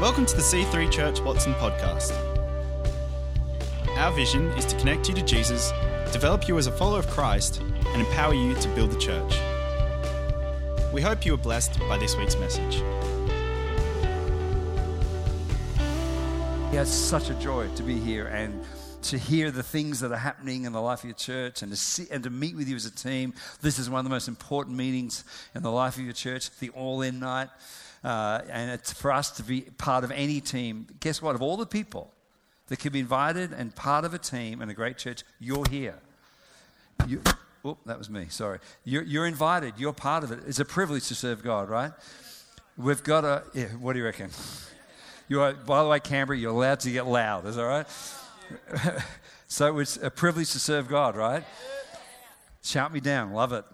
Welcome to the C3 Church Watson podcast. Our vision is to connect you to Jesus, develop you as a follower of Christ, and empower you to build the church. We hope you are blessed by this week's message. Yeah, it's such a joy to be here and to hear the things that are happening in the life of your church and to see and to meet with you as a team. This is one of the most important meetings in the life of your church, the all-in night. Uh, and it's for us to be part of any team. Guess what? Of all the people that can be invited and part of a team and a great church, you're here. You, oh, that was me. Sorry. You're, you're invited. You're part of it. It's a privilege to serve God, right? We've got a. Yeah, what do you reckon? You are, by the way, Canberra, you're allowed to get loud. Is that right? so it's a privilege to serve God, right? Shout me down. Love it.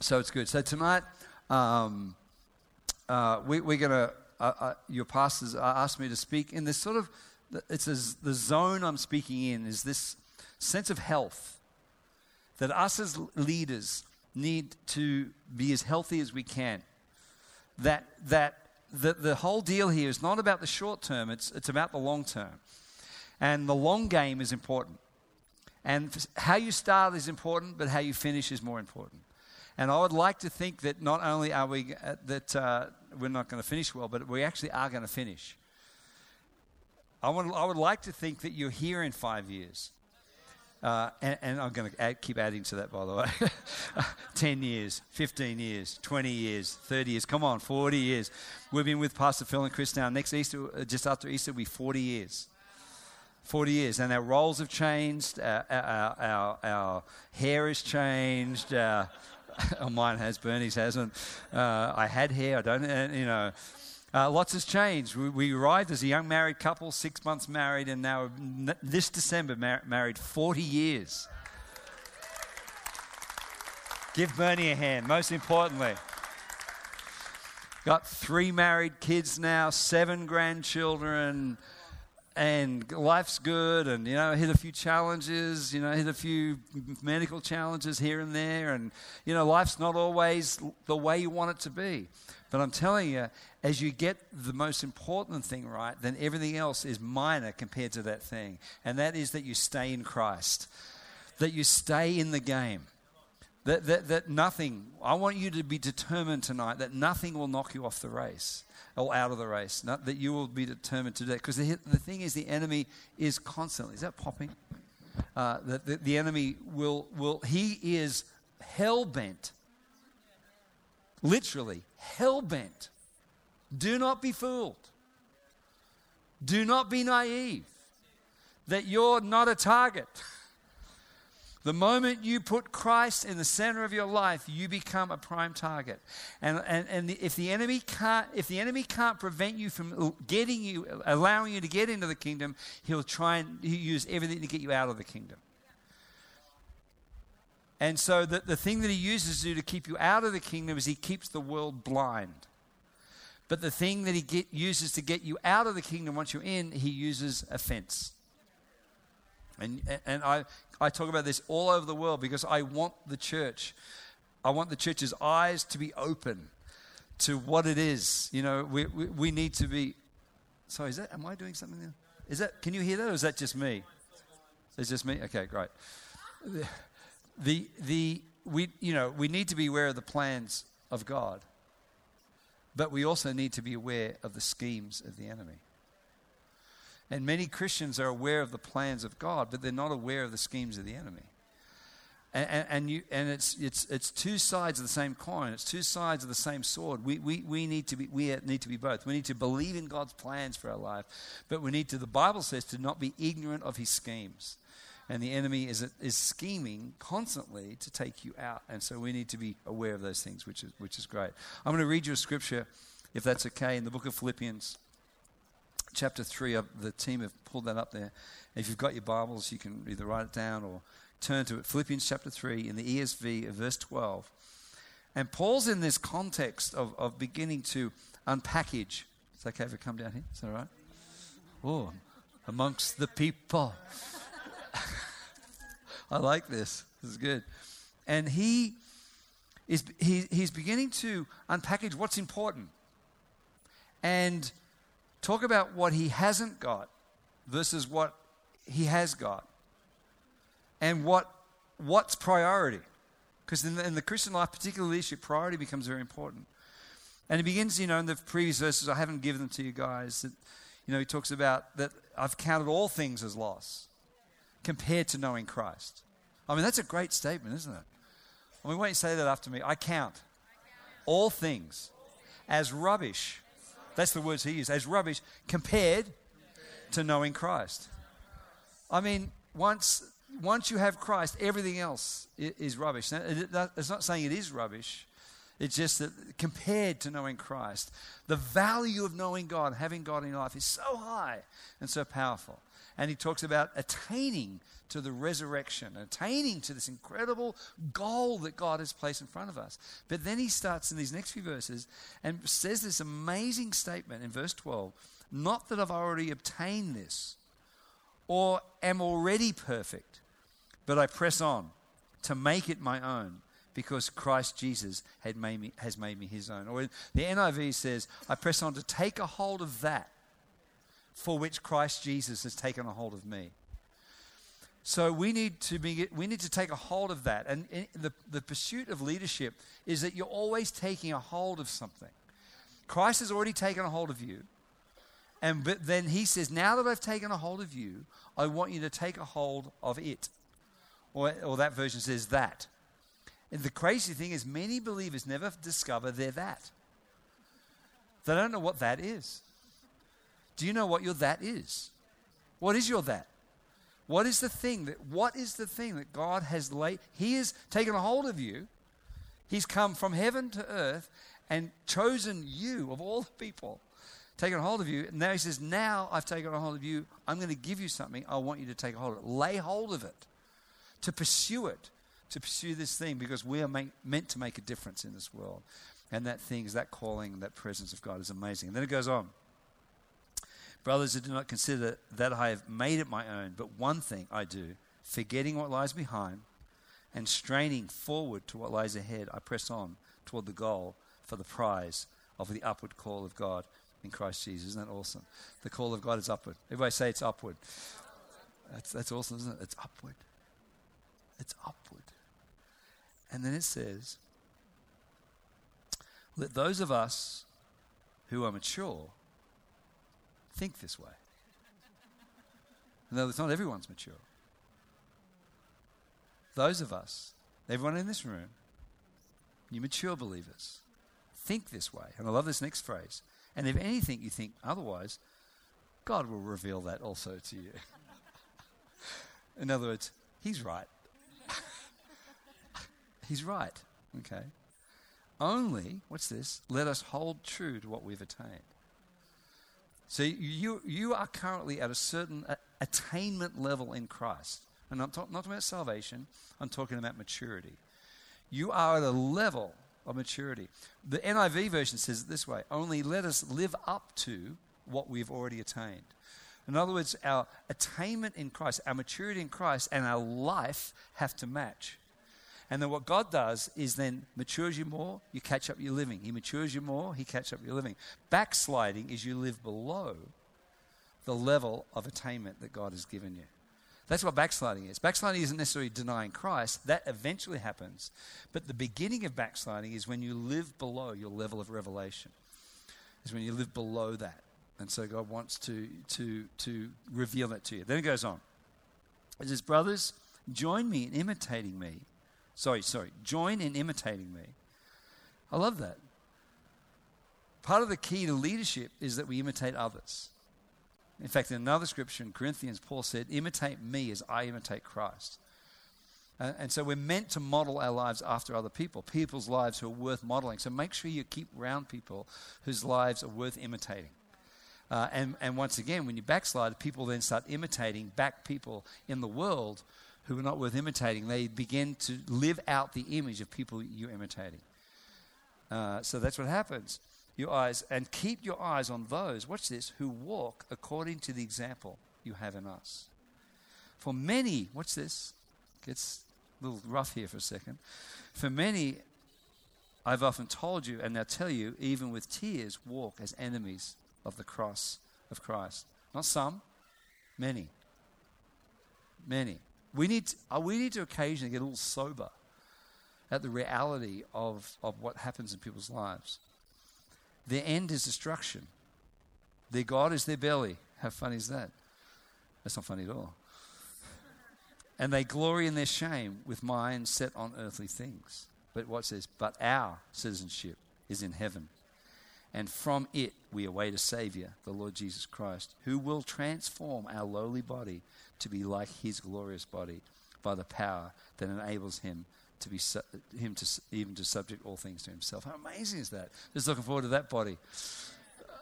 So it's good. So tonight, um, uh, we, are going to, uh, uh, your pastors asked me to speak in this sort of, it's the zone I'm speaking in is this sense of health that us as leaders need to be as healthy as we can. That, that the, the whole deal here is not about the short term, it's, it's about the long term. And the long game is important. And how you start is important, but how you finish is more important. And I would like to think that not only are we uh, that uh, we're not going to finish well, but we actually are going to finish. I, want, I would like to think that you're here in five years. Uh, and, and, I'm going to add, keep adding to that, by the way. 10 years, 15 years, 20 years, 30 years. Come on, 40 years. We've been with Pastor Phil and Chris now. Next Easter, uh, just after Easter, will be 40 years. 40 years. And our roles have changed, our, our, our, our hair has changed. Uh, oh, mine has, Bernie's hasn't. Uh, I had hair, I don't, uh, you know. Uh, lots has changed. We, we, arrived as a young married couple, six months married, and now this December mar- married 40 years. Give Bernie a hand, most importantly. Got three married kids now, seven grandchildren, and life's good and you know hit a few challenges you know hit a few medical challenges here and there and you know life's not always the way you want it to be. But i'm telling you as you get the most important thing right then everything else is minor compared to that thing. And that is that you stay in christ that you stay in the game that, that, that nothing i want you to be determined tonight that nothing will knock you off the race or out of the race. Not that you will be determined to do that. Because the, the thing is, the enemy is constantly, is that popping? Uh, the, the, the enemy will, will, he is hell bent. Literally, hell bent. Do not be fooled. Do not be naive that you're not a target. The moment you put Christ in the center of your life, you become a prime target. And, and, and if, the enemy can't, if the enemy can't prevent you from getting you, allowing you to get into the kingdom, he'll try and he'll use everything to get you out of the kingdom. And so the, the thing that he uses to, to keep you out of the kingdom is he keeps the world blind. But the thing that he get, uses to get you out of the kingdom once you're in, he uses offense. And, and I, I talk about this all over the world because I want the church, I want the church's eyes to be open to what it is. You know, we, we, we need to be. Sorry, is that, am I doing something there? Is that, can you hear that or is that just me? It's just me? Okay, great. The, the, we, you know, we need to be aware of the plans of God, but we also need to be aware of the schemes of the enemy. And many Christians are aware of the plans of God, but they're not aware of the schemes of the enemy. And, and, and, you, and it's, it's, it's two sides of the same coin. It's two sides of the same sword. We, we, we, need to be, we need to be both. We need to believe in God's plans for our life, but we need to, the Bible says, to not be ignorant of his schemes. And the enemy is, is scheming constantly to take you out. And so we need to be aware of those things, which is, which is great. I'm going to read you a scripture, if that's okay, in the book of Philippians chapter 3. The team have pulled that up there. If you've got your Bibles, you can either write it down or turn to it. Philippians chapter 3 in the ESV, verse 12. And Paul's in this context of, of beginning to unpackage. Is that okay if I come down here? Is that all right? Oh, amongst the people. I like this. This is good. And he is he, he's beginning to unpackage what's important. And talk about what he hasn't got versus what he has got and what what's priority. Because in, in the, christian life particularly leadership priority becomes very important. And he begins you know in the previous verses i haven't given them to you guys that you know he talks about that i've counted all things as loss compared to knowing christ. I mean that's a great statement isn't it? I mean why don't you say that after me? I count all things as rubbish that's the words he used as rubbish compared to knowing Christ. I mean, once once you have Christ, everything else is rubbish. it's not saying it is rubbish. It's just that compared to knowing Christ, the value of knowing God, having God in your life, is so high and so powerful. And he talks about attaining to the resurrection, attaining to this incredible goal that God has placed in front of us. But then he starts in these next few verses and says this amazing statement in verse 12 not that I've already obtained this or am already perfect, but I press on to make it my own because Christ Jesus had made me, has made me his own. Or the NIV says, I press on to take a hold of that for which Christ Jesus has taken a hold of me. So we need to be, we need to take a hold of that. And the, the pursuit of leadership is that you're always taking a hold of something. Christ has already taken a hold of you. And but then he says, Now that I've taken a hold of you, I want you to take a hold of it. Or, or that version says that. And the crazy thing is, many believers never discover they're that. They don't know what that is. Do you know what your that is? What is your that? What is the thing that what is the thing that God has laid? He has taken a hold of you. He's come from heaven to earth and chosen you of all the people taken a hold of you. And now he says, Now I've taken a hold of you. I'm going to give you something. I want you to take a hold of it. Lay hold of it, to pursue it, to pursue this thing, because we are make, meant to make a difference in this world. And that thing is that calling, that presence of God is amazing. And then it goes on. Brothers, I do not consider that I have made it my own, but one thing I do, forgetting what lies behind and straining forward to what lies ahead, I press on toward the goal for the prize of the upward call of God in Christ Jesus. Isn't that awesome? The call of God is upward. Everybody say it's upward. That's, that's awesome, isn't it? It's upward. It's upward. And then it says, let those of us who are mature think this way. No, it's not everyone's mature. Those of us, everyone in this room, you mature believers, think this way. And I love this next phrase and if anything you think otherwise, God will reveal that also to you. In other words, He's right. he's right. Okay. Only, what's this? Let us hold true to what we've attained. So you, you are currently at a certain attainment level in Christ. And I'm talk, not talking about salvation, I'm talking about maturity. You are at a level of maturity. The NIV version says it this way only let us live up to what we've already attained. In other words, our attainment in Christ, our maturity in Christ, and our life have to match. And then what God does is then matures you more, you catch up your living. He matures you more, He catches up your living. Backsliding is you live below the level of attainment that God has given you. That's what backsliding is. Backsliding isn't necessarily denying Christ, that eventually happens. But the beginning of backsliding is when you live below your level of revelation, is when you live below that. And so God wants to, to, to reveal that to you. Then it goes on. It says, Brothers, join me in imitating me. Sorry, sorry. Join in imitating me. I love that. Part of the key to leadership is that we imitate others. In fact, in another scripture in Corinthians, Paul said, Imitate me as I imitate Christ. Uh, and so we're meant to model our lives after other people, people's lives who are worth modeling. So make sure you keep around people whose lives are worth imitating. Uh, and, and once again, when you backslide, people then start imitating back people in the world who are not worth imitating. They begin to live out the image of people you're imitating. Uh, so that's what happens your eyes and keep your eyes on those, watch this, who walk according to the example you have in us. For many, watch this, gets a little rough here for a second. For many, I've often told you, and I tell you, even with tears, walk as enemies of the cross of Christ. Not some, many. Many. We need to, uh, we need to occasionally get a little sober at the reality of, of what happens in people's lives. Their end is destruction. Their God is their belly. How funny is that? That's not funny at all. And they glory in their shame with minds set on earthly things. But what says? But our citizenship is in heaven. And from it we await a Savior, the Lord Jesus Christ, who will transform our lowly body to be like his glorious body by the power that enables him to be su- him to even to subject all things to himself. How amazing is that? Just looking forward to that body.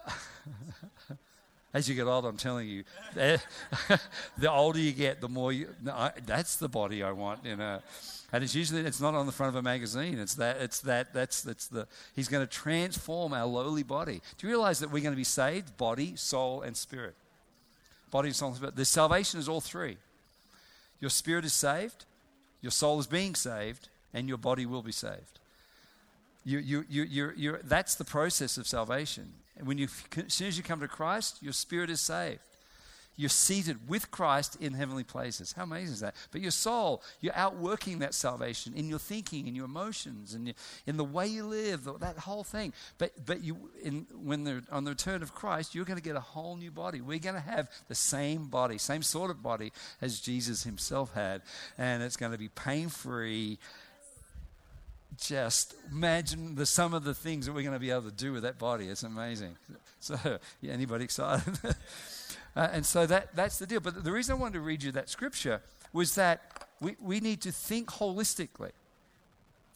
As you get older, I'm telling you, the older you get, the more you. I, that's the body I want, you know. And it's usually it's not on the front of a magazine. It's that it's that that's that's the He's going to transform our lowly body. Do you realize that we're going to be saved, body, soul, and spirit? Body, soul, and spirit. The salvation is all three. Your spirit is saved, your soul is being saved, and your body will be saved. You, you, you, you're, you're, that's the process of salvation. And when you, as soon as you come to Christ, your spirit is saved. You're seated with Christ in heavenly places. How amazing is that? But your soul, you're outworking that salvation in your thinking, in your emotions, and in the way you live, that whole thing. But, but you, in, when they're on the return of Christ, you're going to get a whole new body. We're going to have the same body, same sort of body as Jesus himself had. And it's going to be pain free just imagine the some of the things that we're going to be able to do with that body. It's amazing. So, yeah, anybody excited? uh, and so that, that's the deal. But the reason I wanted to read you that scripture was that we, we need to think holistically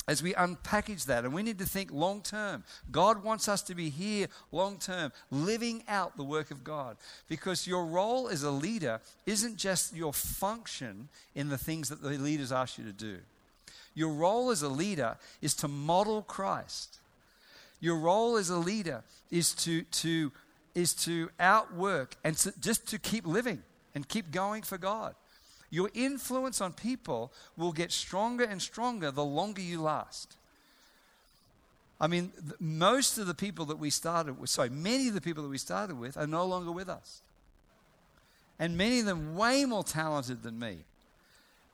as we unpackage that. And we need to think long term. God wants us to be here long term, living out the work of God. Because your role as a leader isn't just your function in the things that the leaders ask you to do. Your role as a leader is to model Christ. Your role as a leader is to, to, is to outwork and to, just to keep living and keep going for God. Your influence on people will get stronger and stronger the longer you last. I mean, most of the people that we started with, sorry, many of the people that we started with are no longer with us. And many of them way more talented than me.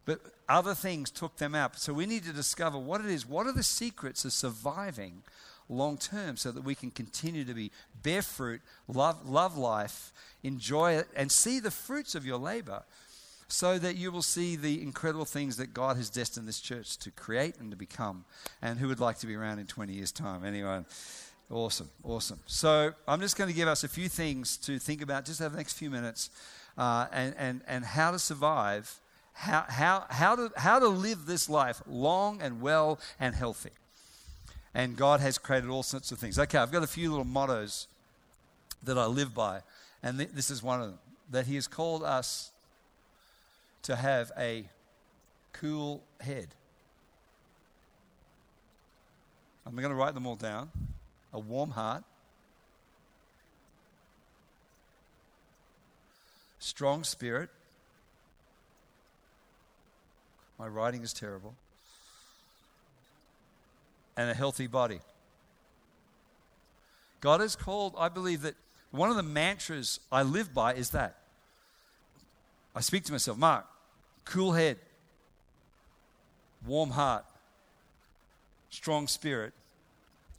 But other things took them out. So we need to discover what it is. What are the secrets of surviving long term so that we can continue to be bear fruit, love, love life, enjoy it, and see the fruits of your labor so that you will see the incredible things that God has destined this church to create and to become. And who would like to be around in 20 years' time? Anyone? Awesome, awesome. So I'm just going to give us a few things to think about just over the next few minutes uh, and, and, and how to survive how, how, how, to, how to live this life long and well and healthy. And God has created all sorts of things. Okay, I've got a few little mottos that I live by, and th- this is one of them that He has called us to have a cool head. I'm going to write them all down. A warm heart, strong spirit, my writing is terrible. And a healthy body. God has called, I believe that one of the mantras I live by is that. I speak to myself, Mark, cool head, warm heart, strong spirit,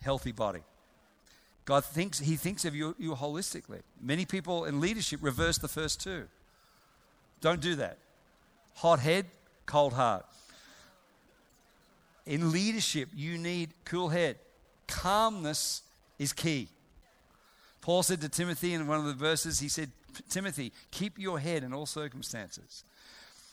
healthy body. God thinks He thinks of you, you holistically. Many people in leadership reverse the first two. Don't do that. Hot head, cold heart. In leadership, you need cool head. Calmness is key. Paul said to Timothy in one of the verses, he said, Timothy, keep your head in all circumstances.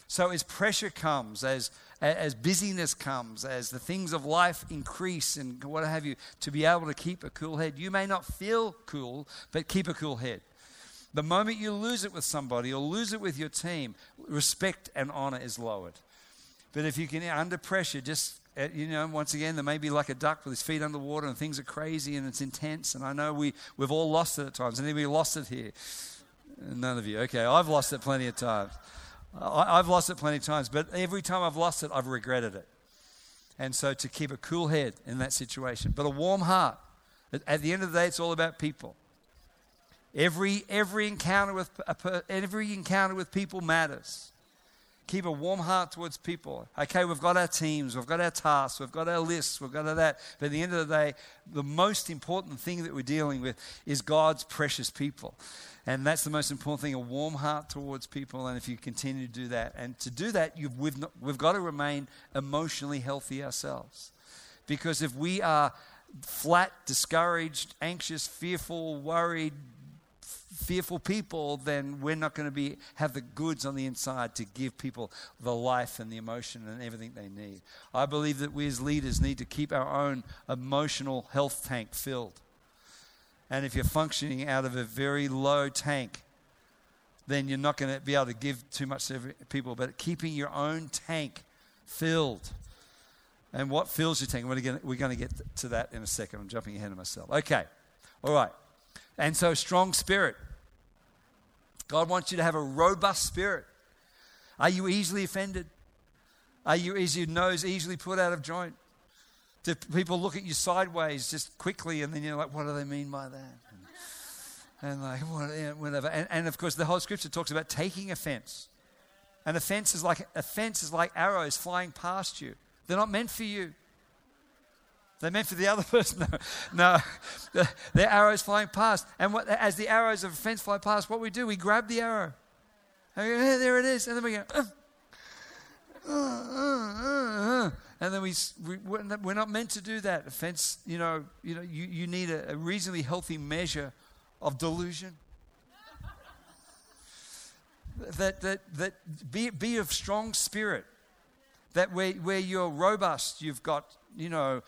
So as pressure comes, as, as busyness comes, as the things of life increase and what have you, to be able to keep a cool head. You may not feel cool, but keep a cool head. The moment you lose it with somebody or lose it with your team, respect and honor is lowered. But if you can, under pressure, just, uh, you know, once again, there may be like a duck with his feet underwater and things are crazy and it's intense. And I know we, we've all lost it at times. Anybody lost it here? None of you. Okay, I've lost it plenty of times. I, I've lost it plenty of times. But every time I've lost it, I've regretted it. And so to keep a cool head in that situation, but a warm heart. At the end of the day, it's all about people. Every, every, encounter with, every encounter with people matters. Keep a warm heart towards people. Okay, we've got our teams, we've got our tasks, we've got our lists, we've got our that. But at the end of the day, the most important thing that we're dealing with is God's precious people. And that's the most important thing a warm heart towards people. And if you continue to do that, and to do that, we've, not, we've got to remain emotionally healthy ourselves. Because if we are flat, discouraged, anxious, fearful, worried, fearful people, then we're not going to be have the goods on the inside to give people the life and the emotion and everything they need. I believe that we as leaders need to keep our own emotional health tank filled. And if you're functioning out of a very low tank, then you're not going to be able to give too much to people. But keeping your own tank filled. And what fills your tank? We're going, to, we're going to get to that in a second. I'm jumping ahead of myself. Okay. All right. And so, strong spirit. God wants you to have a robust spirit. Are you easily offended? Are you, your nose easily put out of joint? Do people look at you sideways just quickly and then you're like, what do they mean by that? And, and like, whatever. And, and of course, the whole scripture talks about taking offense. And offense is like offense is like arrows flying past you. They're not meant for you. They're meant for the other person. No, no. They're arrows flying past. And what, as the arrows of offense fly past, what we do, we grab the arrow. And we go, hey, there it is. And then we go, uh, uh, uh, and then we, we, we're not meant to do that. Offense, you know, you, know, you, you need a, a reasonably healthy measure of delusion. that, that, that be, be of strong spirit. That where, where you're robust, you've got, you know,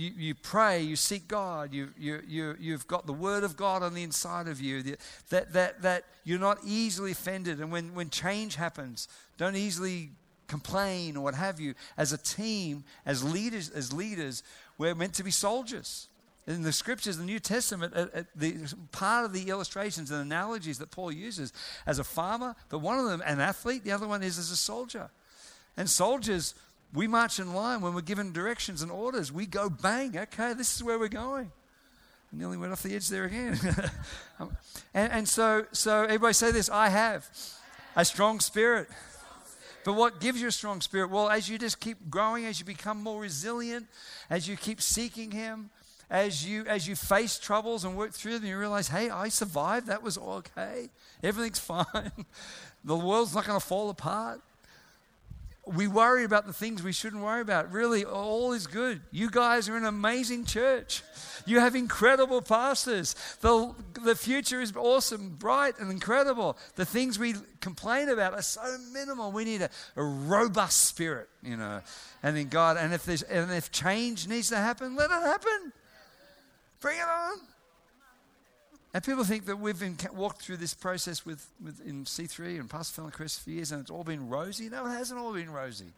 you, you pray, you seek God, you, you, you, you've got the Word of God on the inside of you, that, that, that you're not easily offended. And when, when change happens, don't easily complain or what have you. As a team, as leaders, as leaders, we're meant to be soldiers. In the scriptures, the New Testament, uh, uh, the, part of the illustrations and analogies that Paul uses as a farmer, but one of them an athlete, the other one is as a soldier. And soldiers we march in line when we're given directions and orders. We go bang, okay, this is where we're going. I nearly went off the edge there again. Um, and, and so, so everybody say this I have a strong spirit. But what gives you a strong spirit? Well, as you just keep growing, as you become more resilient, as you keep seeking Him, as you as you face troubles and work through them, you realize, hey, I survived. That was okay. Everything's fine. the world's not going to fall apart we worry about the things we shouldn't worry about. Really, all is good. You guys are an amazing church. You have incredible pastors. The, the future is awesome, bright, and incredible. The things we complain about are so minimal. We need a, a robust spirit, you know. And then God, and if there's and if change needs to happen, let it happen. Bring it on. And people think that we've been walked through this process with, with in C3 and Pastor Phil and Chris for years, and it's all been rosy. No, it hasn't all been rosy.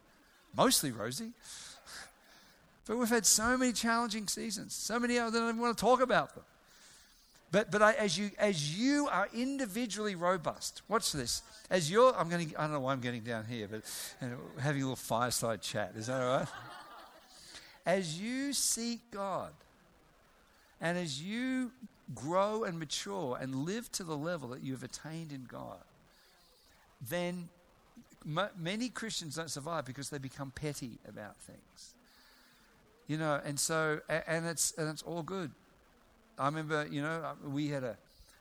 Mostly rosy. But we've had so many challenging seasons, so many I don't even want to talk about them. But, but I, as, you, as you are individually robust, watch this. As you're, I'm going to, I don't know why I'm getting down here, but you know, having a little fireside chat. Is that all right? as you seek God, and as you grow and mature and live to the level that you have attained in God, then m- many Christians don't survive because they become petty about things. You know, and so, and it's, and it's all good. I remember, you know, uh, we had a,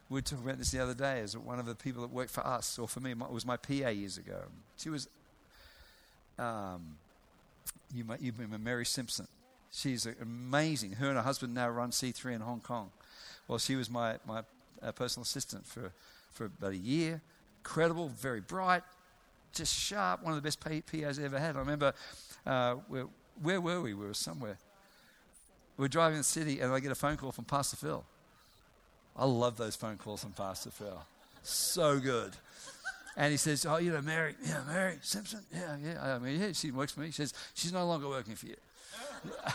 we were talking about this the other day as one of the people that worked for us, or for me, it was my PA years ago. She was, um, you might, you remember Mary Simpson. She's amazing. Her and her husband now run C3 in Hong Kong. Well, she was my, my uh, personal assistant for, for about a year. Incredible, very bright, just sharp, one of the best PAs I ever had. I remember, uh, where, where were we? We were somewhere. We were driving in the city, and I get a phone call from Pastor Phil. I love those phone calls from Pastor Phil. So good. And he says, Oh, you know, Mary, yeah, Mary Simpson, yeah, yeah. I mean, yeah, she works for me. She says, She's no longer working for you.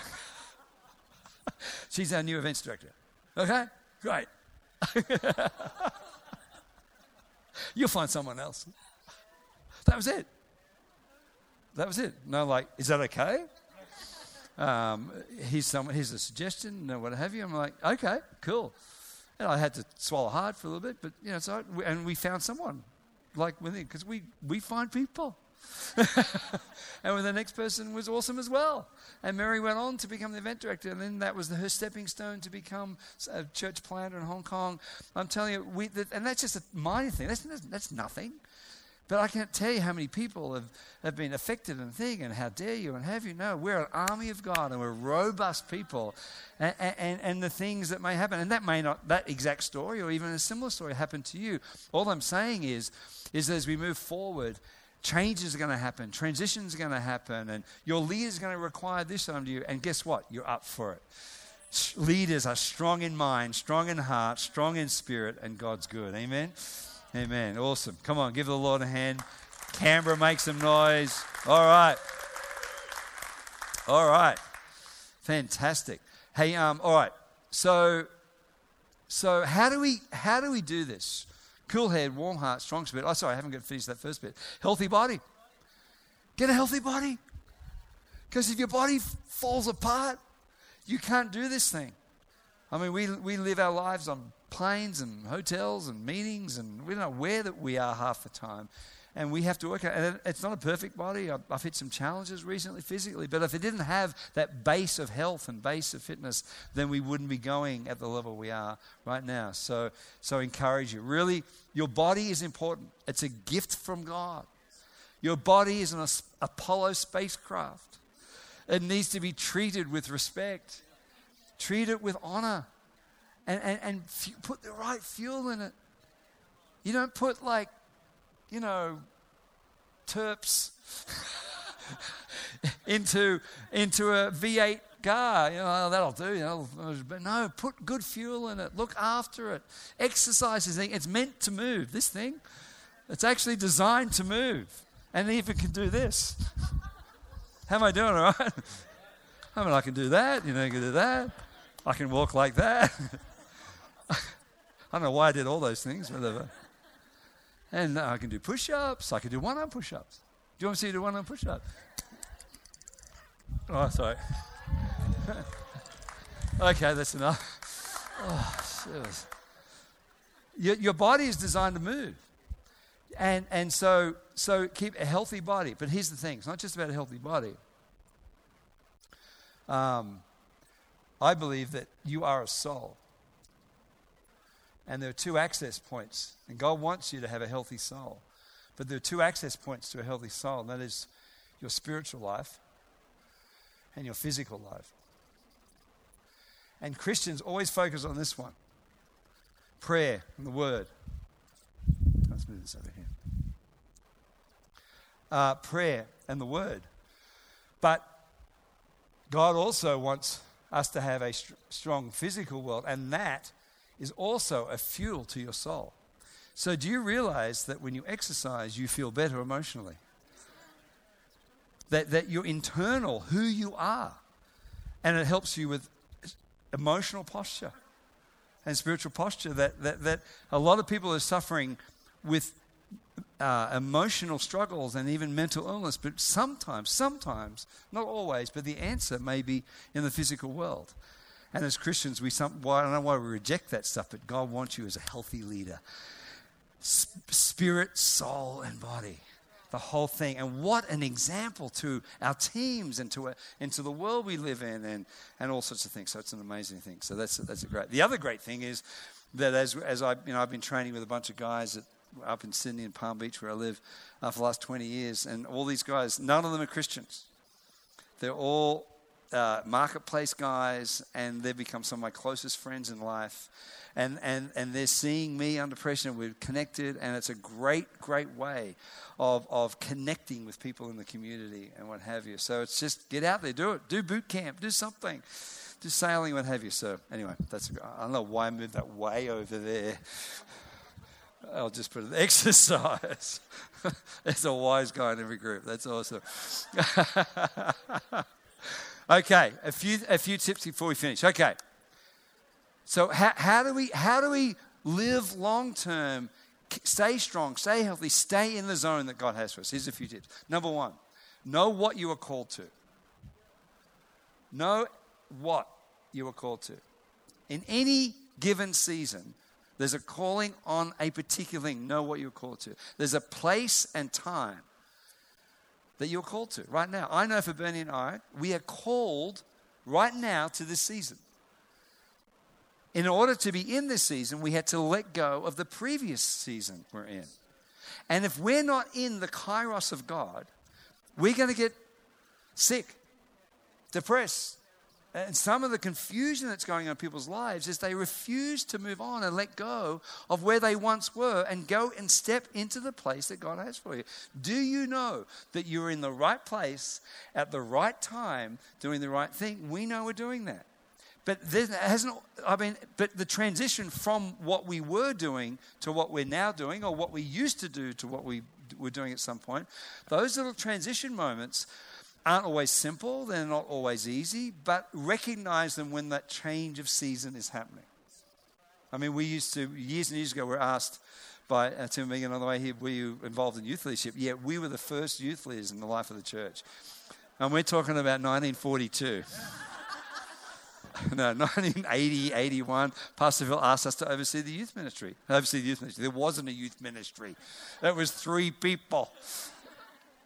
She's our new events director. Okay? Great. You'll find someone else. That was it. That was it. No, like, is that okay? Um, here's, someone. here's a suggestion, what have you. I'm like, okay, cool. And I had to swallow hard for a little bit, but you know, so and we found someone like within because we we find people. and the next person was awesome as well. And Mary went on to become the event director, and then that was her stepping stone to become a church planter in Hong Kong. I'm telling you, we, and that's just a minor thing. That's, that's nothing. But I can't tell you how many people have, have been affected and thing, and how dare you, and have you know, we're an army of God, and we're robust people, and, and, and the things that may happen, and that may not, that exact story or even a similar story happen to you. All I'm saying is, is as we move forward, changes are going to happen, transitions are going to happen, and your leader is going to require this under you, and guess what? You're up for it. Leaders are strong in mind, strong in heart, strong in spirit, and God's good. Amen. Amen. Awesome. Come on, give the Lord a hand. Canberra, make some noise. All right. All right. Fantastic. Hey, um, all right. So, so how do we how do we do this? Cool head, warm heart, strong spirit. Oh, sorry, I haven't got finished that first bit. Healthy body. Get a healthy body. Because if your body f- falls apart, you can't do this thing. I mean, we, we live our lives on planes and hotels and meetings, and we don't know where that we are half the time. And we have to work. And it's not a perfect body. I've, I've hit some challenges recently physically, but if it didn't have that base of health and base of fitness, then we wouldn't be going at the level we are right now. So, so encourage you. Really, your body is important. It's a gift from God. Your body is an Apollo spacecraft. It needs to be treated with respect. Treat it with honor and, and, and f- put the right fuel in it. You don't put like, you know, terps into, into a V8 car. You know, oh, that'll do. You know, but no, put good fuel in it. Look after it. Exercise is it's meant to move. This thing, it's actually designed to move, and even can do this. How am I doing? All right. I mean, I can do that. You know, I can do that. I can walk like that. I don't know why I did all those things, whatever. And I can do push ups. I can do one arm push ups. Do you want to see do one arm push up? Oh, sorry. okay, that's enough. Oh, your, your body is designed to move. And, and so, so keep a healthy body. But here's the thing it's not just about a healthy body. Um, I believe that you are a soul. And there are two access points. And God wants you to have a healthy soul. But there are two access points to a healthy soul, and that is your spiritual life and your physical life. And Christians always focus on this one prayer and the word. Let's move this over here. Uh, prayer and the word. But God also wants us to have a st- strong physical world, and that is also a fuel to your soul. So, do you realize that when you exercise, you feel better emotionally? That, that your internal, who you are, and it helps you with emotional posture and spiritual posture. That, that, that a lot of people are suffering with uh, emotional struggles and even mental illness, but sometimes, sometimes, not always, but the answer may be in the physical world. And as Christians, we some, well, I don't know why we reject that stuff, but God wants you as a healthy leader. spirit, soul, and body. The whole thing. And what an example to our teams and to, a, and to the world we live in and, and all sorts of things. So it's an amazing thing. So that's, that's a great. The other great thing is that as, as I, you know, I've been training with a bunch of guys at, up in Sydney and Palm Beach where I live uh, for the last 20 years, and all these guys, none of them are Christians. They're all uh, marketplace guys, and they've become some of my closest friends in life. And, and, and they're seeing me under pressure, and we're connected, and it's a great, great way of, of connecting with people in the community and what have you. So it's just get out there, do it, do boot camp, do something, do sailing, what have you. So anyway, that's I don't know why I moved that way over there. I'll just put it exercise. There's a wise guy in every group. That's awesome. Okay, a few, a few tips before we finish. Okay. So, how, how, do, we, how do we live long term, stay strong, stay healthy, stay in the zone that God has for us? Here's a few tips. Number one, know what you are called to. Know what you are called to. In any given season, there's a calling on a particular thing. Know what you're called to. There's a place and time that you're called to right now. I know for Bernie and I, we are called right now to this season. In order to be in this season, we had to let go of the previous season we're in. And if we're not in the kairos of God, we're going to get sick, depressed. And some of the confusion that's going on in people's lives is they refuse to move on and let go of where they once were and go and step into the place that God has for you. Do you know that you're in the right place at the right time doing the right thing? We know we're doing that. But there hasn't, I mean, but the transition from what we were doing to what we're now doing, or what we used to do to what we were doing at some point, those little transition moments aren't always simple, they're not always easy, but recognize them when that change of season is happening. I mean, we used to, years and years ago, we were asked by uh, Tim Megan on the way here, were you involved in youth leadership? Yeah, we were the first youth leaders in the life of the church. And we're talking about 1942. no, 1980, 81, Pastor Phil asked us to oversee the youth ministry. Oversee the youth ministry. There wasn't a youth ministry. It was three people.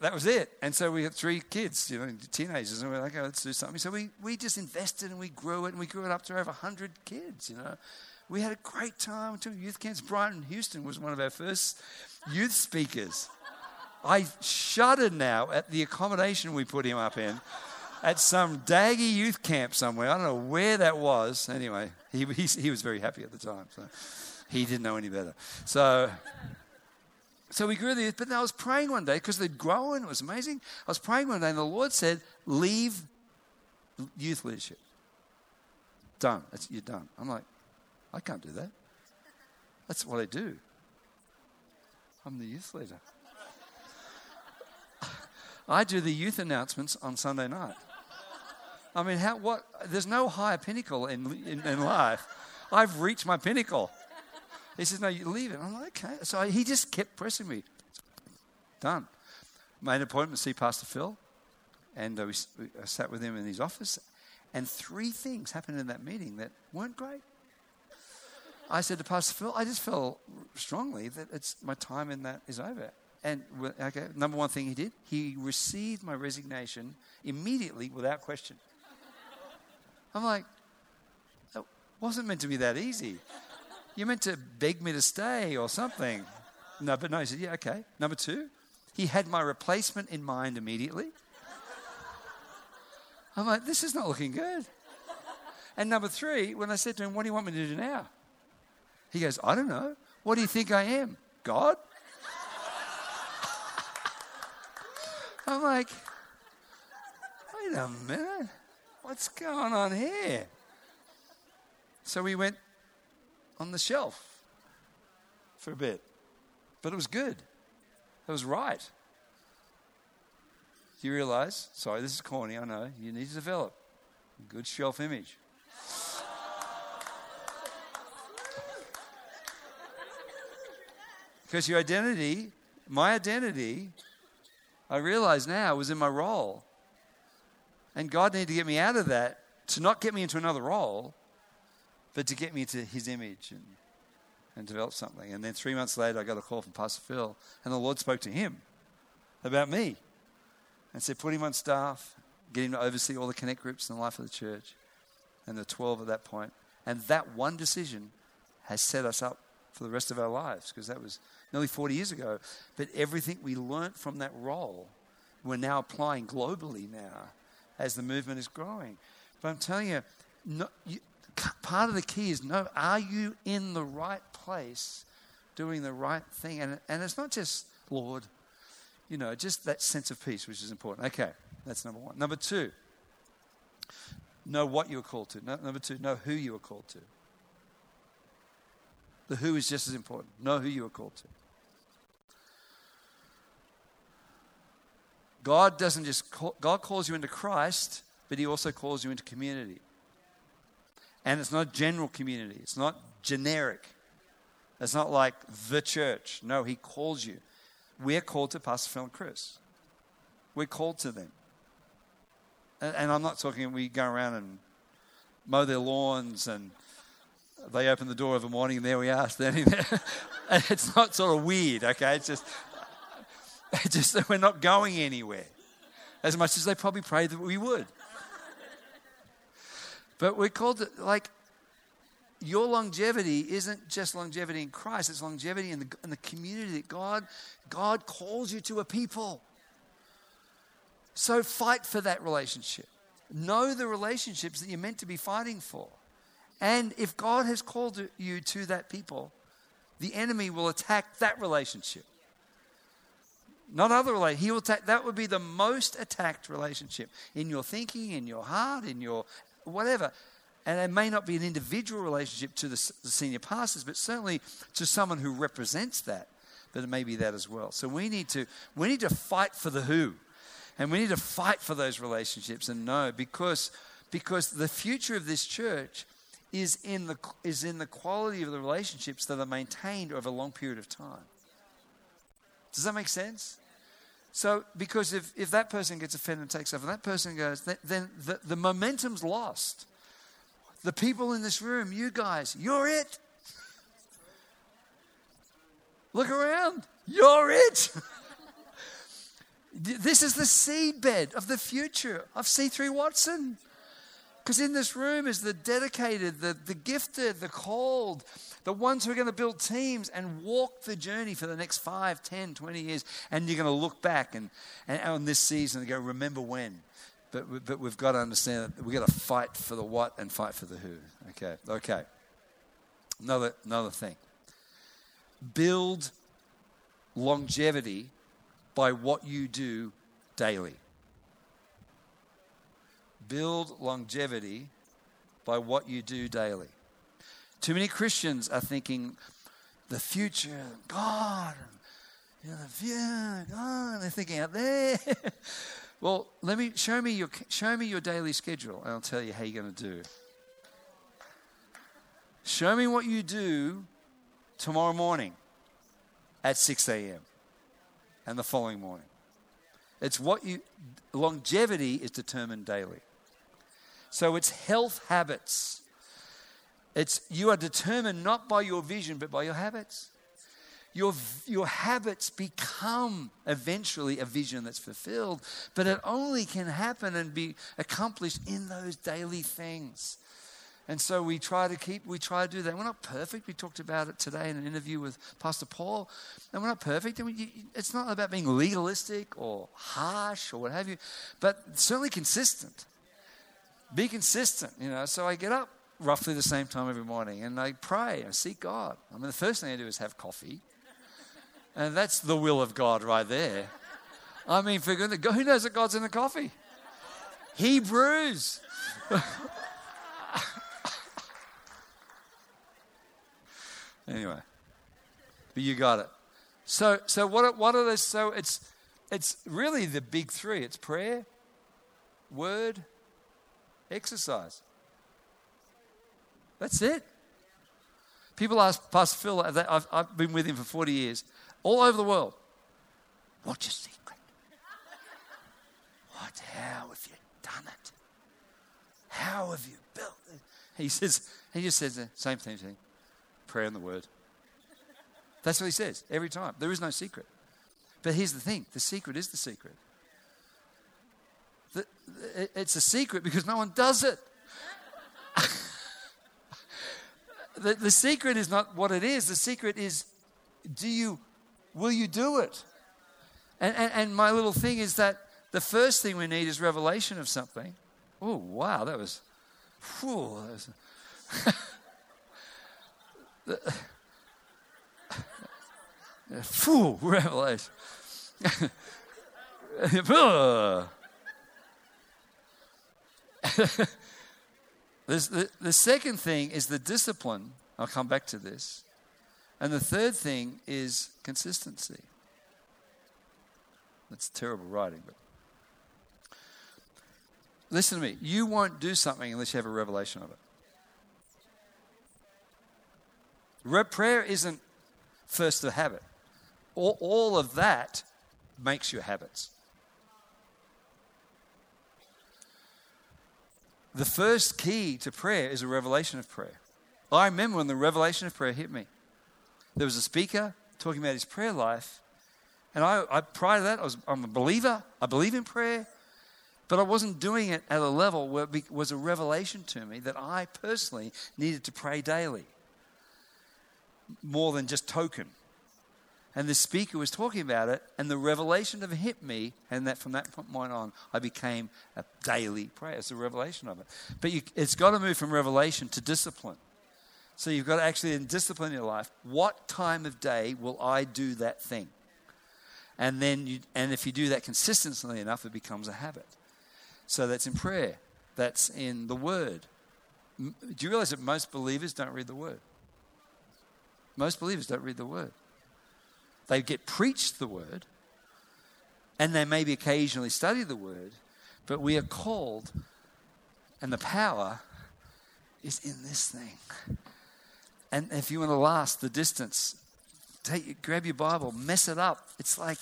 That was it. And so we had three kids, you know, teenagers, and we are like, oh, let's do something. So we, we just invested and we grew it, and we grew it up to over 100 kids, you know. We had a great time. We youth camps. Brian Houston was one of our first youth speakers. I shudder now at the accommodation we put him up in at some daggy youth camp somewhere. I don't know where that was. Anyway, he, he, he was very happy at the time. So he didn't know any better. So, so we grew the youth. But then I was praying one day because they'd grown. It was amazing. I was praying one day and the Lord said, Leave youth leadership. Done. That's, you're done. I'm like, I can't do that. That's what I do. I'm the youth leader. I do the youth announcements on Sunday night. I mean, how, what, there's no higher pinnacle in, in, in life. I've reached my pinnacle. He says, No, you leave it. I'm like, Okay. So he just kept pressing me. Done. Made an appointment to see Pastor Phil, and uh, we, we, I sat with him in his office, and three things happened in that meeting that weren't great. I said to Pastor Phil, I just felt strongly that it's my time in that is over. And okay, number one thing he did, he received my resignation immediately without question. I'm like, it wasn't meant to be that easy. You meant to beg me to stay or something. No, but no, he said, yeah, okay. Number two, he had my replacement in mind immediately. I'm like, this is not looking good. And number three, when I said to him, what do you want me to do now? He goes, I don't know. What do you think I am? God? I'm like, wait a minute. What's going on here? So we went on the shelf for a bit. But it was good. It was right. Do You realize, sorry, this is corny, I know, you need to develop a good shelf image. because your identity, my identity, I realize now was in my role. And God needed to get me out of that to not get me into another role, but to get me to His image and, and develop something. And then three months later, I got a call from Pastor Phil, and the Lord spoke to him about me and said, Put him on staff, get him to oversee all the connect groups in the life of the church. And the 12 at that point. And that one decision has set us up for the rest of our lives because that was nearly 40 years ago. But everything we learnt from that role, we're now applying globally now as the movement is growing. But I'm telling you, no, you part of the key is know are you in the right place doing the right thing? And, and it's not just, Lord, you know, just that sense of peace, which is important. Okay, that's number one. Number two, know what you're called to. No, number two, know who you are called to. The who is just as important. Know who you are called to. God doesn't just call, God calls you into Christ, but He also calls you into community. And it's not general community, it's not generic. It's not like the church. No, He calls you. We're called to Pastor Phil and Chris. We're called to them. And, and I'm not talking we go around and mow their lawns and they open the door of a morning and there we are standing there. it's not sort of weird, okay? It's just, it's just that we're not going anywhere as much as they probably prayed that we would. But we're called to, like, your longevity isn't just longevity in Christ, it's longevity in the, in the community that God, God calls you to a people. So fight for that relationship. Know the relationships that you're meant to be fighting for. And if God has called you to that people, the enemy will attack that relationship. Not other relate. He will attack. That would be the most attacked relationship in your thinking, in your heart, in your whatever. And it may not be an individual relationship to the, the senior pastors, but certainly to someone who represents that. But it may be that as well. So we need to we need to fight for the who. And we need to fight for those relationships and know because, because the future of this church is in, the, is in the quality of the relationships that are maintained over a long period of time. Does that make sense? So, because if, if that person gets offended and takes over, that person goes, then, the, the momentum's lost. The people in this room, you guys, you're it. Look around. You're it. This is the seedbed of the future of C3 Watson. Because in this room is the dedicated, the, the gifted, the called, the ones who are going to build teams and walk the journey for the next 5, 10, 20 years. And you're going to look back and, and on this season and go, remember when. But, but we've got to understand that we've got to fight for the what and fight for the who. Okay, okay. Another, another thing. Build longevity by what you do daily. Build longevity by what you do daily. Too many Christians are thinking the future, God, you know, the future, God, they're thinking out there. well, let me show me your show me your daily schedule, and I'll tell you how you're going to do. Show me what you do tomorrow morning at 6 a.m and the following morning. It's what you, longevity is determined daily. So it's health habits. It's you are determined not by your vision, but by your habits. Your, your habits become eventually a vision that's fulfilled, but it only can happen and be accomplished in those daily things. And so we try to keep, we try to do that. We're not perfect. We talked about it today in an interview with Pastor Paul. And we're not perfect. And we, it's not about being legalistic or harsh or what have you, but certainly consistent. Be consistent, you know. So I get up roughly the same time every morning and I pray, I seek God. I mean, the first thing I do is have coffee. And that's the will of God right there. I mean, for goodness, who knows that God's in the coffee? Hebrews. Anyway, but you got it. So, so what, what are those? So it's, it's really the big three it's prayer, word, exercise. That's it. People ask Pastor Phil, I've, I've been with him for 40 years, all over the world, what's your secret? What, how have you done it? How have you built it? He says, he just says the same thing prayer and the word. That's what he says every time. There is no secret. But here's the thing the secret is the secret. It's a secret because no one does it. the, the secret is not what it is. The secret is do you, will you do it? And, and, and my little thing is that the first thing we need is revelation of something. Oh, wow, that was, whew, that was Fool, revelation. the, the second thing is the discipline. I'll come back to this. And the third thing is consistency. That's terrible writing, but listen to me. You won't do something unless you have a revelation of it. Prayer isn't first a habit. All, all of that makes your habits. The first key to prayer is a revelation of prayer. I remember when the revelation of prayer hit me. There was a speaker talking about his prayer life. And I, I prior to that, I was, I'm a believer. I believe in prayer. But I wasn't doing it at a level where it was a revelation to me that I personally needed to pray daily, more than just token. And the speaker was talking about it, and the revelation of it hit me, and that from that point on, I became a daily prayer. It's a revelation of it. But you, it's got to move from revelation to discipline. So you've got to actually in discipline your life. What time of day will I do that thing? And then, you, and if you do that consistently enough, it becomes a habit. So that's in prayer. That's in the Word. Do you realize that most believers don't read the Word? Most believers don't read the Word. They get preached the word, and they maybe occasionally study the word, but we are called, and the power is in this thing. And if you want to last the distance, take grab your Bible, mess it up. It's like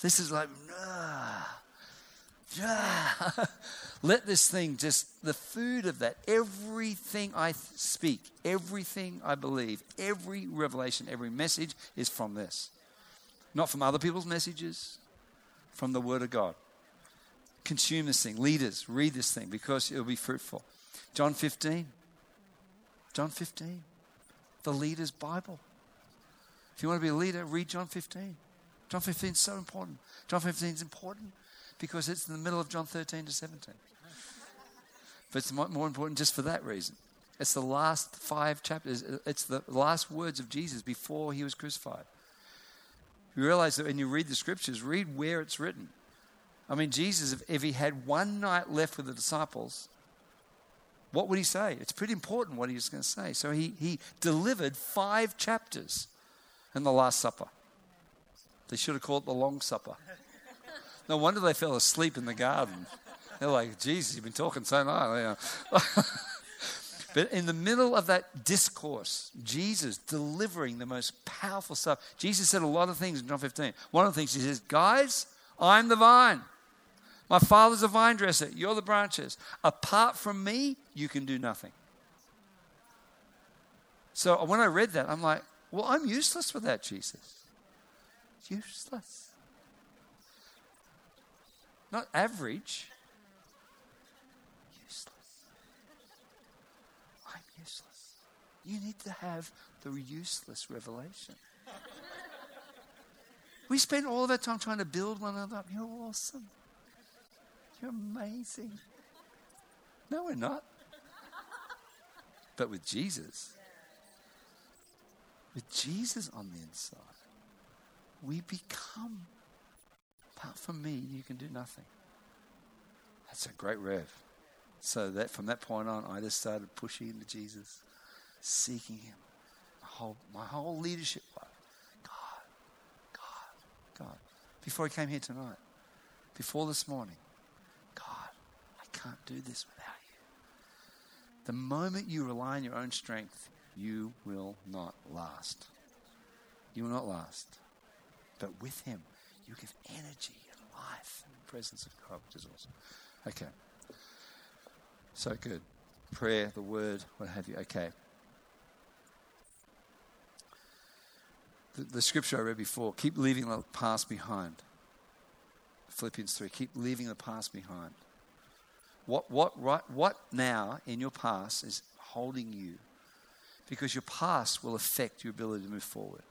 this is like ah. let this thing just the food of that everything I speak, everything I believe, every revelation, every message is from this. Not from other people's messages, from the Word of God. Consume this thing. Leaders, read this thing because it'll be fruitful. John 15. John 15. The leader's Bible. If you want to be a leader, read John 15. John 15 is so important. John 15 is important because it's in the middle of John 13 to 17. But it's more important just for that reason. It's the last five chapters, it's the last words of Jesus before he was crucified. You realize that when you read the scriptures, read where it's written. I mean, Jesus, if, if he had one night left with the disciples, what would he say? It's pretty important what he was going to say. So he, he delivered five chapters in the Last Supper. They should have called it the Long Supper. No wonder they fell asleep in the garden. They're like, Jesus, you've been talking so long. But in the middle of that discourse, Jesus delivering the most powerful stuff. Jesus said a lot of things in John 15. One of the things he says, Guys, I'm the vine. My father's a vine dresser. You're the branches. Apart from me, you can do nothing. So when I read that, I'm like, well, I'm useless without that Jesus. Useless. Not average. You need to have the useless revelation. we spend all of our time trying to build one another up. You're awesome. You're amazing. No, we're not. But with Jesus, with Jesus on the inside, we become. Apart from me, you can do nothing. That's a great rev. So that from that point on, I just started pushing into Jesus seeking Him. My whole, my whole leadership life. God, God, God. Before I came here tonight, before this morning, God, I can't do this without you. The moment you rely on your own strength, you will not last. You will not last. But with Him, you give energy and life and the presence of God, which is awesome. Okay. So good. Prayer, the word, what have you. Okay. The, the scripture I read before keep leaving the past behind. Philippians 3 keep leaving the past behind. What, what, right, what now in your past is holding you? Because your past will affect your ability to move forward.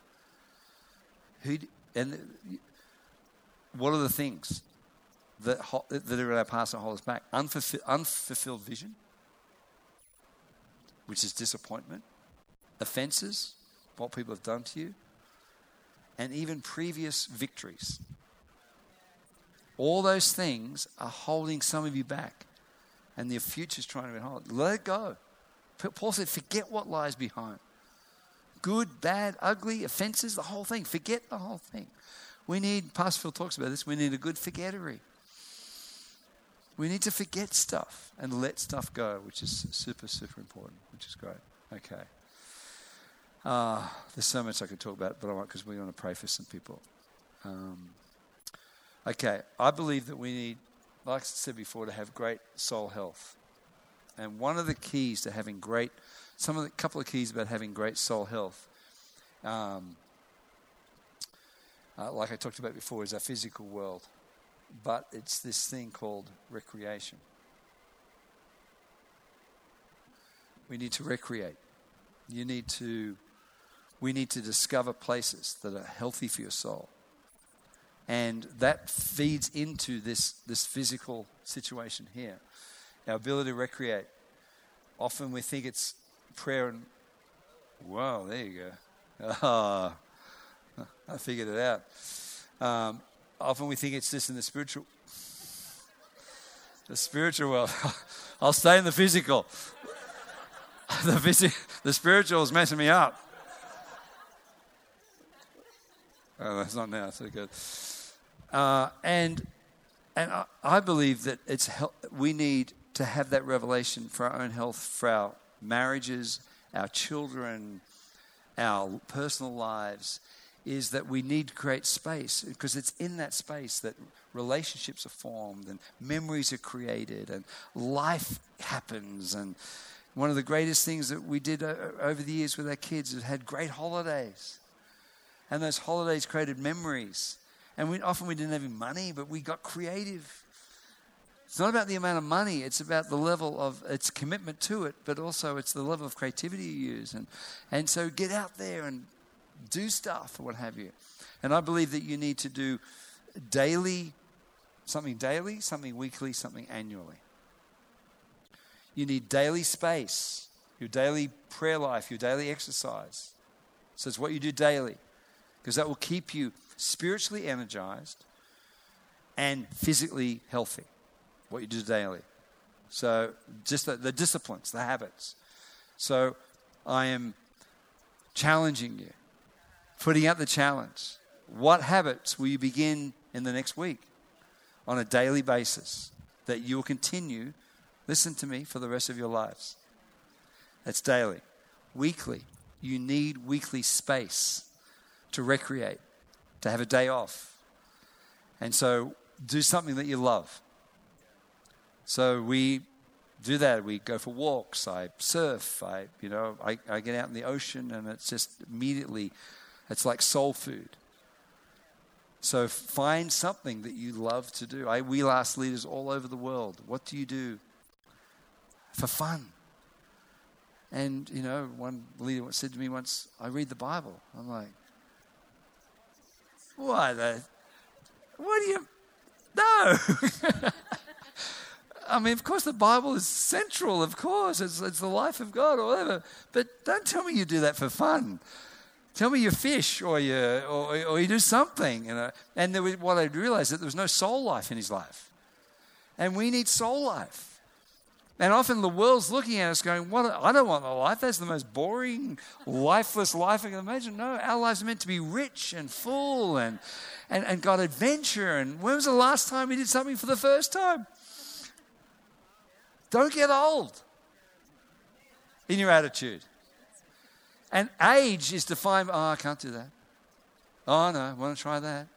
Who, and what are the things that, that are in our past that hold us back? Unfulfilled, unfulfilled vision, which is disappointment, offenses, what people have done to you, and even previous victories. All those things are holding some of you back, and your future's trying to be hold. Let it go. Paul said, forget what lies behind. Good, bad, ugly, offenses, the whole thing. Forget the whole thing. We need, Pastor Phil talks about this, we need a good forgettery. We need to forget stuff and let stuff go, which is super, super important, which is great. Okay. Uh, there's so much I could talk about, but I won't because we want to pray for some people. Um, okay, I believe that we need, like I said before, to have great soul health. And one of the keys to having great some of the couple of keys about having great soul health. Um, uh, like I talked about before, is our physical world, but it's this thing called recreation. We need to recreate. You need to, we need to discover places that are healthy for your soul. And that feeds into this, this physical situation here. Our ability to recreate. Often we think it's prayer and, wow, there you go. Ah, I figured it out. Um, often we think it's just in the spiritual, the spiritual world. I'll stay in the physical. the, phys- the spiritual is messing me up. Oh, that's not now. So good. Uh, and and I, I, believe that it's we need to have that revelation for our own health, for our marriages, our children, our personal lives, is that we need to create space because it's in that space that relationships are formed and memories are created and life happens. And one of the greatest things that we did uh, over the years with our kids is had great holidays. And those holidays created memories. And we, often we didn't have any money, but we got creative. It's not about the amount of money, it's about the level of its commitment to it, but also it's the level of creativity you use. And, and so get out there and do stuff or what have you. And I believe that you need to do daily, something daily, something weekly, something annually. You need daily space, your daily prayer life, your daily exercise. So it's what you do daily, because that will keep you spiritually energized and physically healthy. What you do daily. So just the, the disciplines, the habits. So I am challenging you putting out the challenge. What habits will you begin in the next week on a daily basis that you will continue, listen to me, for the rest of your lives? That's daily. Weekly, you need weekly space to recreate, to have a day off. And so do something that you love. So we do that. We go for walks. I surf. I, you know, I, I get out in the ocean, and it's just immediately it's like soul food. So find something that you love to do. I, we ask leaders all over the world, what do you do for fun? And, you know, one leader said to me once, I read the Bible. I'm like, what? The, what do you, no. I mean, of course, the Bible is central, of course. It's, it's the life of God or whatever. But don't tell me you do that for fun. Tell me you fish or you, or, or you do something. You know? And was, what I realized that there was no soul life in his life. And we need soul life. And often the world's looking at us going, what, I don't want a life. That's the most boring, lifeless life I can imagine. No, our lives are meant to be rich and full and, and, and got adventure. And when was the last time we did something for the first time? Don't get old in your attitude. And age is defined, oh, I can't do that. Oh, no, I want to try that.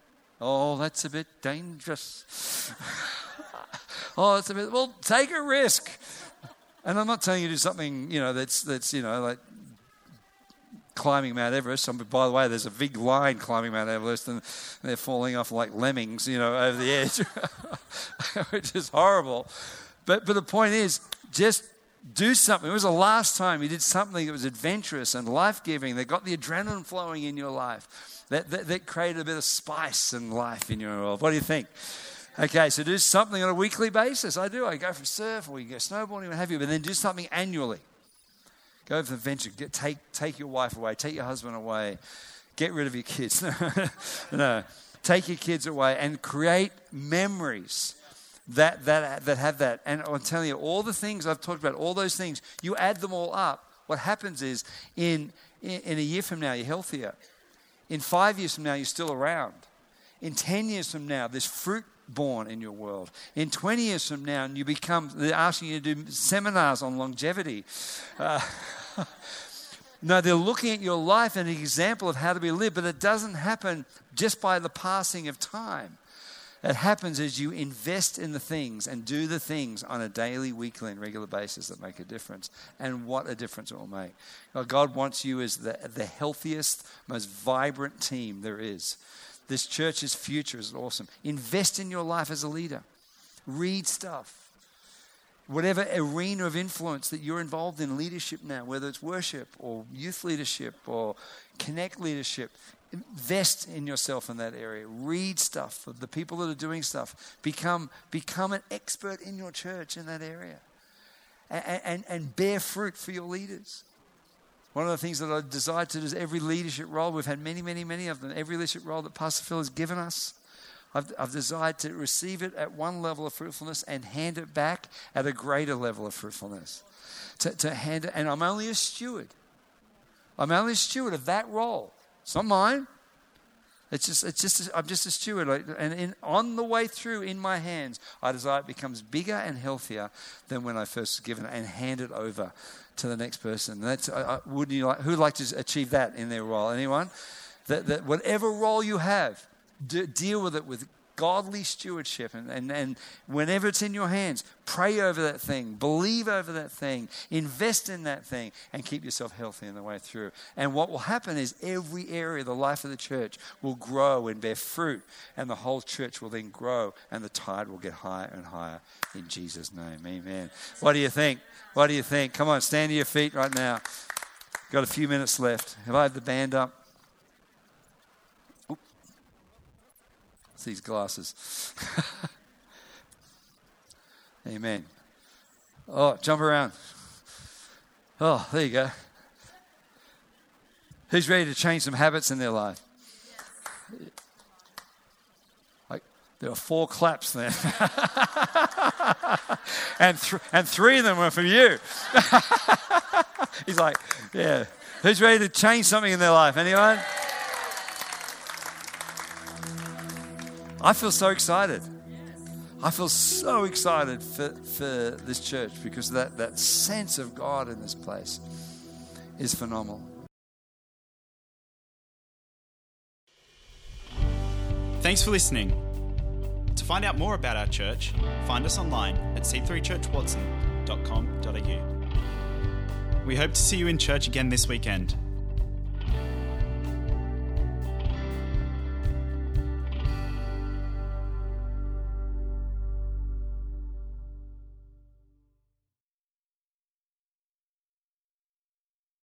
Oh, that's a bit dangerous. oh, it's a bit, well, take a risk. And I'm not telling you to do something, you know, that's, that's you know, like climbing Mount Everest. By the way, there's a big line climbing Mount Everest, and they're falling off like lemmings, you know, over the edge, which is horrible. But, but the point is, just do something. It was the last time you did something that was adventurous and life giving, that got the adrenaline flowing in your life, that, that, that, created a bit of spice and life in your world. What do you think? Okay, so do something on a weekly basis. I do. I go for surf or you go snowboarding, what have you, but then do something annually. Go for adventure. Get, take, take your wife away, take your husband away, get rid of your kids. no, take your kids away and create memories that, that, that have that. And I'm telling you, all the things I've talked about, all those things, you add them all up. What happens is in, in, a year from now, you're healthier. In five years from now, you're still around. In 10 years from now, there's fruit born in your world. In 20 years from now, and you become, they're asking you to do seminars on longevity. Uh, no, they're looking at your life and an example of how to be lived, but it doesn't happen just by the passing of time. It happens as you invest in the things and do the things on a daily, weekly, and regular basis that make a difference. And what a difference it will make. God wants you as the, the healthiest, most vibrant team there is. This church's future is awesome. Invest in your life as a leader. Read stuff whatever arena of influence that you're involved in leadership now, whether it's worship or youth leadership or connect leadership, invest in yourself in that area. Read stuff the people that are doing stuff. Become, become an expert in your church in that area. And, and, and bear fruit for your leaders. One of the things that I desire to do is every leadership role, we've had many, many, many of them, every leadership role that Pastor Phil has given us, I've, I've desired to receive it at one level of fruitfulness and hand it back at a greater level of fruitfulness. To, to hand it, and I'm only a steward. I'm only a steward of that role. It's not mine. It's just, it's just, I'm just a steward. And in, on the way through in my hands, I desire it becomes bigger and healthier than when I first was given it and hand it over to the next person. That's, I, wouldn't you like, who'd like to achieve that in their role? Anyone? That, that whatever role you have, deal with it with godly stewardship. And, and, and whenever it's in your hands, pray over that thing, believe over that thing, invest in that thing, and keep yourself healthy in the way through. And what will happen is every area of the life of the church will grow and bear fruit, and the whole church will then grow, and the tide will get higher and higher in Jesus' name. Amen. What do you think? What do you think? Come on, stand to your feet right now. Got a few minutes left. Have I had the band up? These glasses. Amen. Oh, jump around. Oh, there you go. Who's ready to change some habits in their life? Like there are four claps there, and th- and three of them were from you. He's like, yeah. Who's ready to change something in their life? Anyone? I feel so excited. I feel so excited for, for this church because that, that sense of God in this place is phenomenal. Thanks for listening. To find out more about our church, find us online at c3churchwatson.com.au. We hope to see you in church again this weekend.